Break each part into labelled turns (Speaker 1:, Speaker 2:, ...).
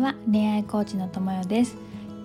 Speaker 1: ちは恋愛コーチのともよです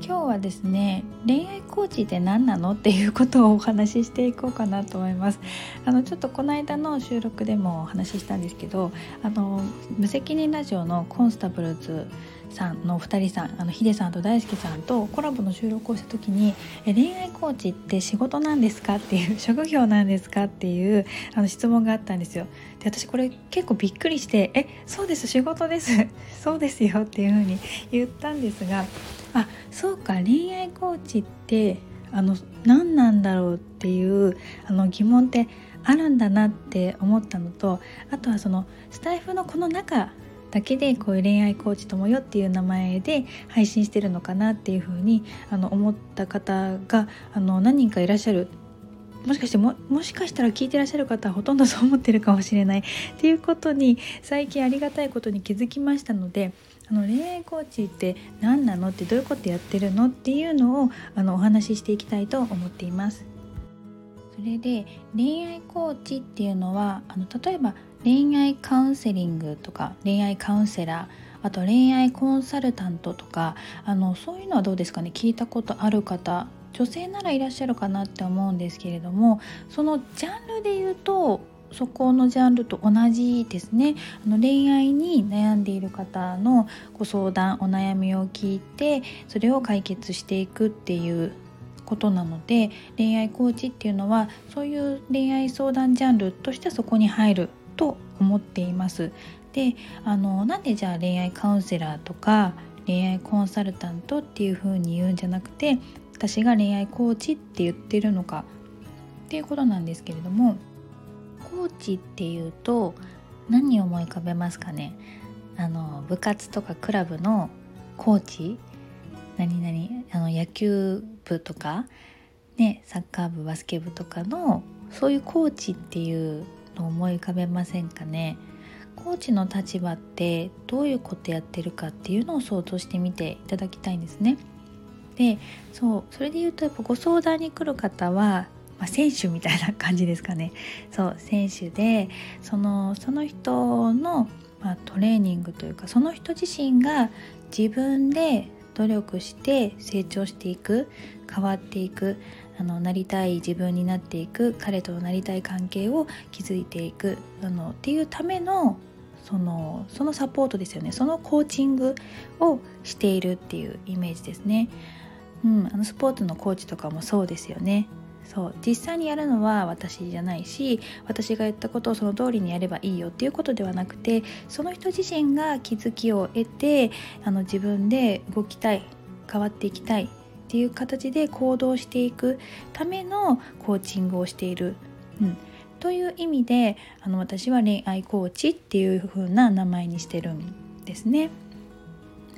Speaker 1: 今日はですね恋愛コーチって何なのっていうことをお話ししていこうかなと思いますあのちょっとこの間の収録でもお話ししたんですけどあの無責任ラジオのコンスタブルズさんの2人さんあのヒデさんと大輔さんとコラボの収録をした時に「え恋愛コーチって仕事なんですか?」っていう「職業なんですか?」っていうあの質問があったんですよ。で私これ結構びっくりして「えそうです仕事です。そうですよ」っていうふうに言ったんですがあそうか恋愛コーチってあの何なんだろうっていうあの疑問ってあるんだなって思ったのとあとはそのスタイフのこの中だけでこういう恋愛コーチともよっていう名前で配信してるのかなっていうふうにあの思った方があの何人かいらっしゃるもしかしてももしかしたら聞いてらっしゃる方はほとんどそう思ってるかもしれないっていうことに最近ありがたいことに気づきましたのであの恋愛コーチって何なのってどういうことやってるのっていうのをあのお話ししていきたいと思っています。それで恋愛コーチっていうのはあの例えば恋愛カウンセリングとか恋愛カウンセラーあと恋愛コンサルタントとかあのそういうのはどうですかね？聞いたことある方女性ならいらっしゃるかなって思うんですけれどもそのジャンルで言うとそこのジャンルと同じですねあの恋愛に悩んでいる方のご相談お悩みを聞いてそれを解決していくっていうことなので恋愛コーチっていうのはそういう恋愛相談ジャンルとしてそこに入ると思っています。であのなんでじゃあ恋愛カウンセラーとか恋愛コンサルタントっていう風に言うんじゃなくて私が恋愛コーチって言ってるのかっていうことなんですけれどもコーチっていうと何を思い浮かべますかね？あの部活とかクラブのコーチ？何々あの野球部とか、ね、サッカー部バスケ部とかのそういうコーチっていうのを思い浮かべませんかね？コーチの立場ってどういうことやってるかっていうのを想像してみていただきたいんですね。でそうそれで言うとやっぱご相談に来る方は、まあ、選手みたいな感じですかねそう選手でそのその人の、まあ、トレーニングというかその人自身が自分で努力して成長していく変わっていくあのなりたい自分になっていく彼となりたい関係を築いていくあのっていうためのそのそのサポートですよねそのコーチングをしているっていうイメージですね。うん、あのスポーツのコーチとかもそうですよね。そう実際にやるのは私じゃないし私がやったことをその通りにやればいいよっていうことではなくてその人自身が気づきを得てあの自分で動きたい変わっていきたいっていう形で行動していくためのコーチングをしている、うん、という意味であの私は恋愛コーチっていう風な名前にしてるんですね。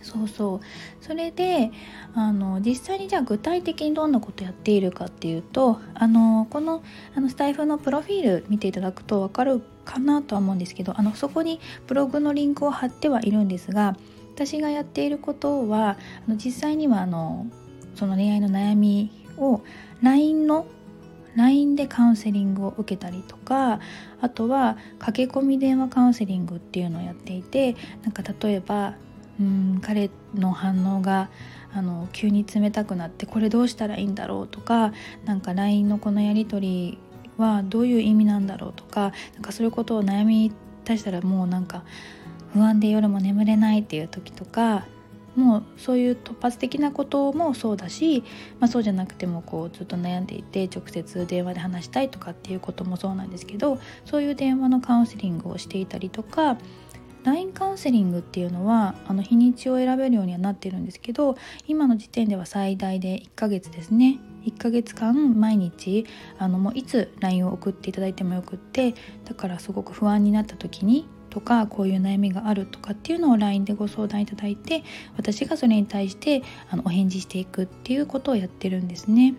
Speaker 1: そうそう。それであの実際にじゃあ具体的にどんなことやっているかっていうとあのこのあのスタイフのプロフィール見ていただくと分かるかなとは思うんですけどあのそこにブログのリンクを貼ってはいるんですが私がやっていることはあの実際にはあのその恋愛の悩みを LINE の LINE でカウンセリングを受けたりとかあとは駆け込み電話カウンセリングっていうのをやっていてなんか例えばうん彼の反応があの急に冷たくなってこれどうしたらいいんだろうとかなんか LINE のこのやり取りはどういう意味なんだろうとかなんかそういうことを悩み出したらもうなんか不安で夜も眠れないっていう時とかもうそういう突発的なこともそうだし、まあ、そうじゃなくてもこうずっと悩んでいて直接電話で話したいとかっていうこともそうなんですけどそういう電話のカウンセリングをしていたりとか LINE カウンセリングっていうのはあの日にちを選べるようにはなってるんですけど今の時点では最大で1ヶ月ですね1ヶ月間毎日あのもういつ LINE を送っていただいてもよくってだからすごく不安になった時にとかこういう悩みがあるとかっていうのを LINE でご相談いただいて私がそれに対してあのお返事していくっていうことをやってるんですね。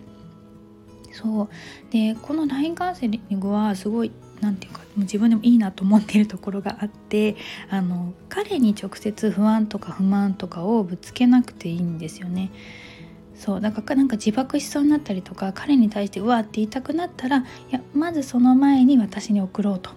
Speaker 1: そうでこの LINE カウンセリングはすごい何て言うかもう自分でもいいなと思っているところがあってあの彼に直接不安とか不満とかをぶつけなくていいんですよね。そうだからなんか自爆しそうになったりとか彼に対してうわって言いたくなったらいやまずその前に私に送ろうと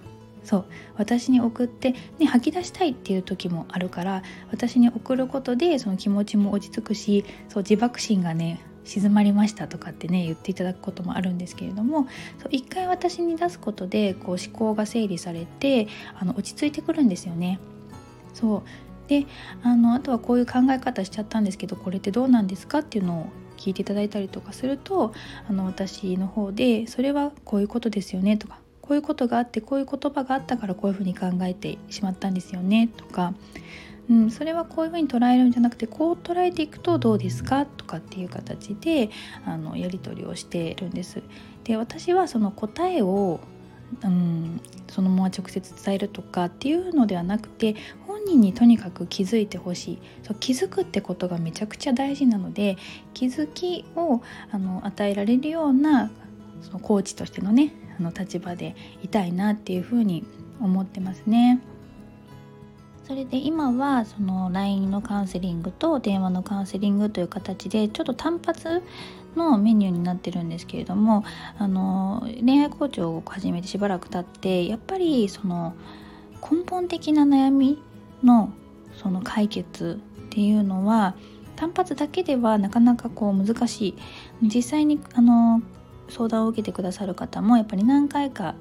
Speaker 1: そう私に送って、ね、吐き出したいっていう時もあるから私に送ることでその気持ちも落ち着くしそう自爆心がね静まりましたとかってね言っていただくこともあるんですけれども一回私に出すことでこう思考が整理されてあの落ち着いてくるんですよね。そうであのあとはこういう考え方しちゃったんですけどこれってどうなんですかっていうのを聞いていただいたりとかするとあの私の方でそれはこういうことですよねとかこういうことがあってこういう言葉があったからこういうふうに考えてしまったんですよねとか、うん、それはこういうふうに捉えるんじゃなくてこう捉えていくとどうですかとかっていう形であのやり取りをしてるんです。で私はその答えをうん、そのまま直接伝えるとかっていうのではなくて本人にとにかく気づいてほしいそう気づくってことがめちゃくちゃ大事なので気づきをあの与えられるようなそのコーチとしてのねあの立場でいたいなっていうふうに思ってますね。それで今はその LINE のカウンセリングと電話のカウンセリングという形でちょっと単発のメニューになってるんですけれどもあの恋愛コーチを始めてしばらく経ってやっぱりその根本的な悩みのその解決っていうのは単発だけではなかなかこう難しい。実際にあの相談を受けてくださる方もやっぱり何回か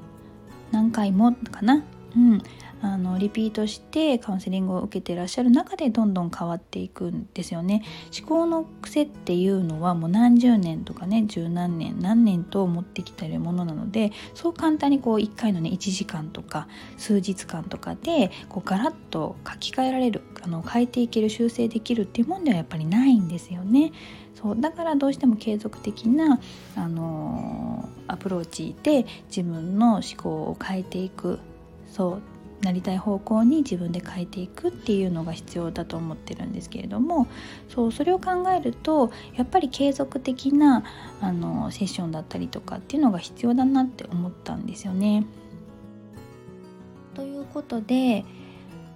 Speaker 1: 何回もかな、うん、あのリピートしてカウンセリングを受けてらっしゃる中でどんどん変わっていくんですよね。思考の癖っていうのはもう何十年とかね十何年何年と持ってきてるものなのでそう簡単にこう1回のね1時間とか数日間とかでこうガラッと書き換えられるあの変えていける修正できるっていうもんではやっぱりないんですよね。そうだからどうしても継続的な、あのー、アプローチで自分の思考を変えていくそうなりたい方向に自分で変えていくっていうのが必要だと思ってるんですけれどもそうそれを考えるとやっぱり継続的なあのセッションだったりとかっていうのが必要だなって思ったんですよね。ということで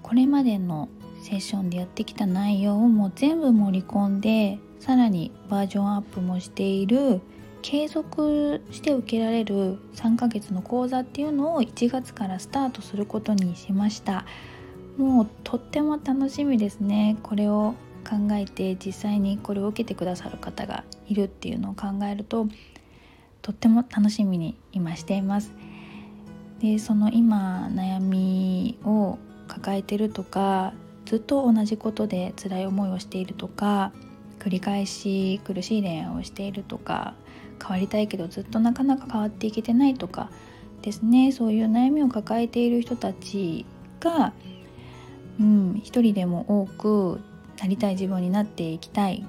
Speaker 1: これまでのセッションでやってきた内容をもう全部盛り込んでさらにバージョンアップもしている継続して受けられる3ヶ月の講座っていうのを1月からスタートすることにしました。もうとっても楽しみですね。これを考えて実際にこれを受けてくださる方がいるっていうのを考えるととっても楽しみに今しています。でその今悩みを抱えてるとかずっと同じことで辛い思いをしているとか繰り返し苦しい恋愛をしているとか変わりたいけどずっとなかなか変わっていけてないとかですねそういう悩みを抱えている人たちが、うん、一人でも多くなりたい自分になっていきたい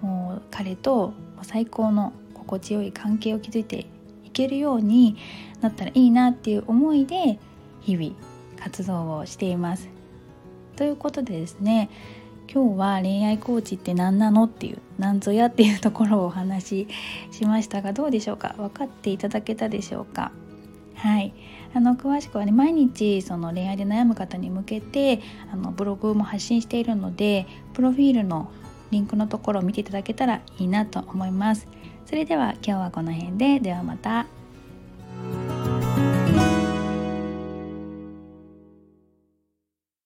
Speaker 1: もう彼と最高の心地よい関係を築いていけるようになったらいいなっていう思いで日々活動をしています。ということでですね今日は恋愛コーチって何なのっていう何ぞやっていうところをお話ししましたがどうでしょうか？分かっていただけたでしょうか？はい。あの詳しくはね毎日その恋愛で悩む方に向けてあのブログも発信しているのでプロフィールのリンクのところを見ていただけたらいいなと思います。それでは今日はこの辺で。ではまた。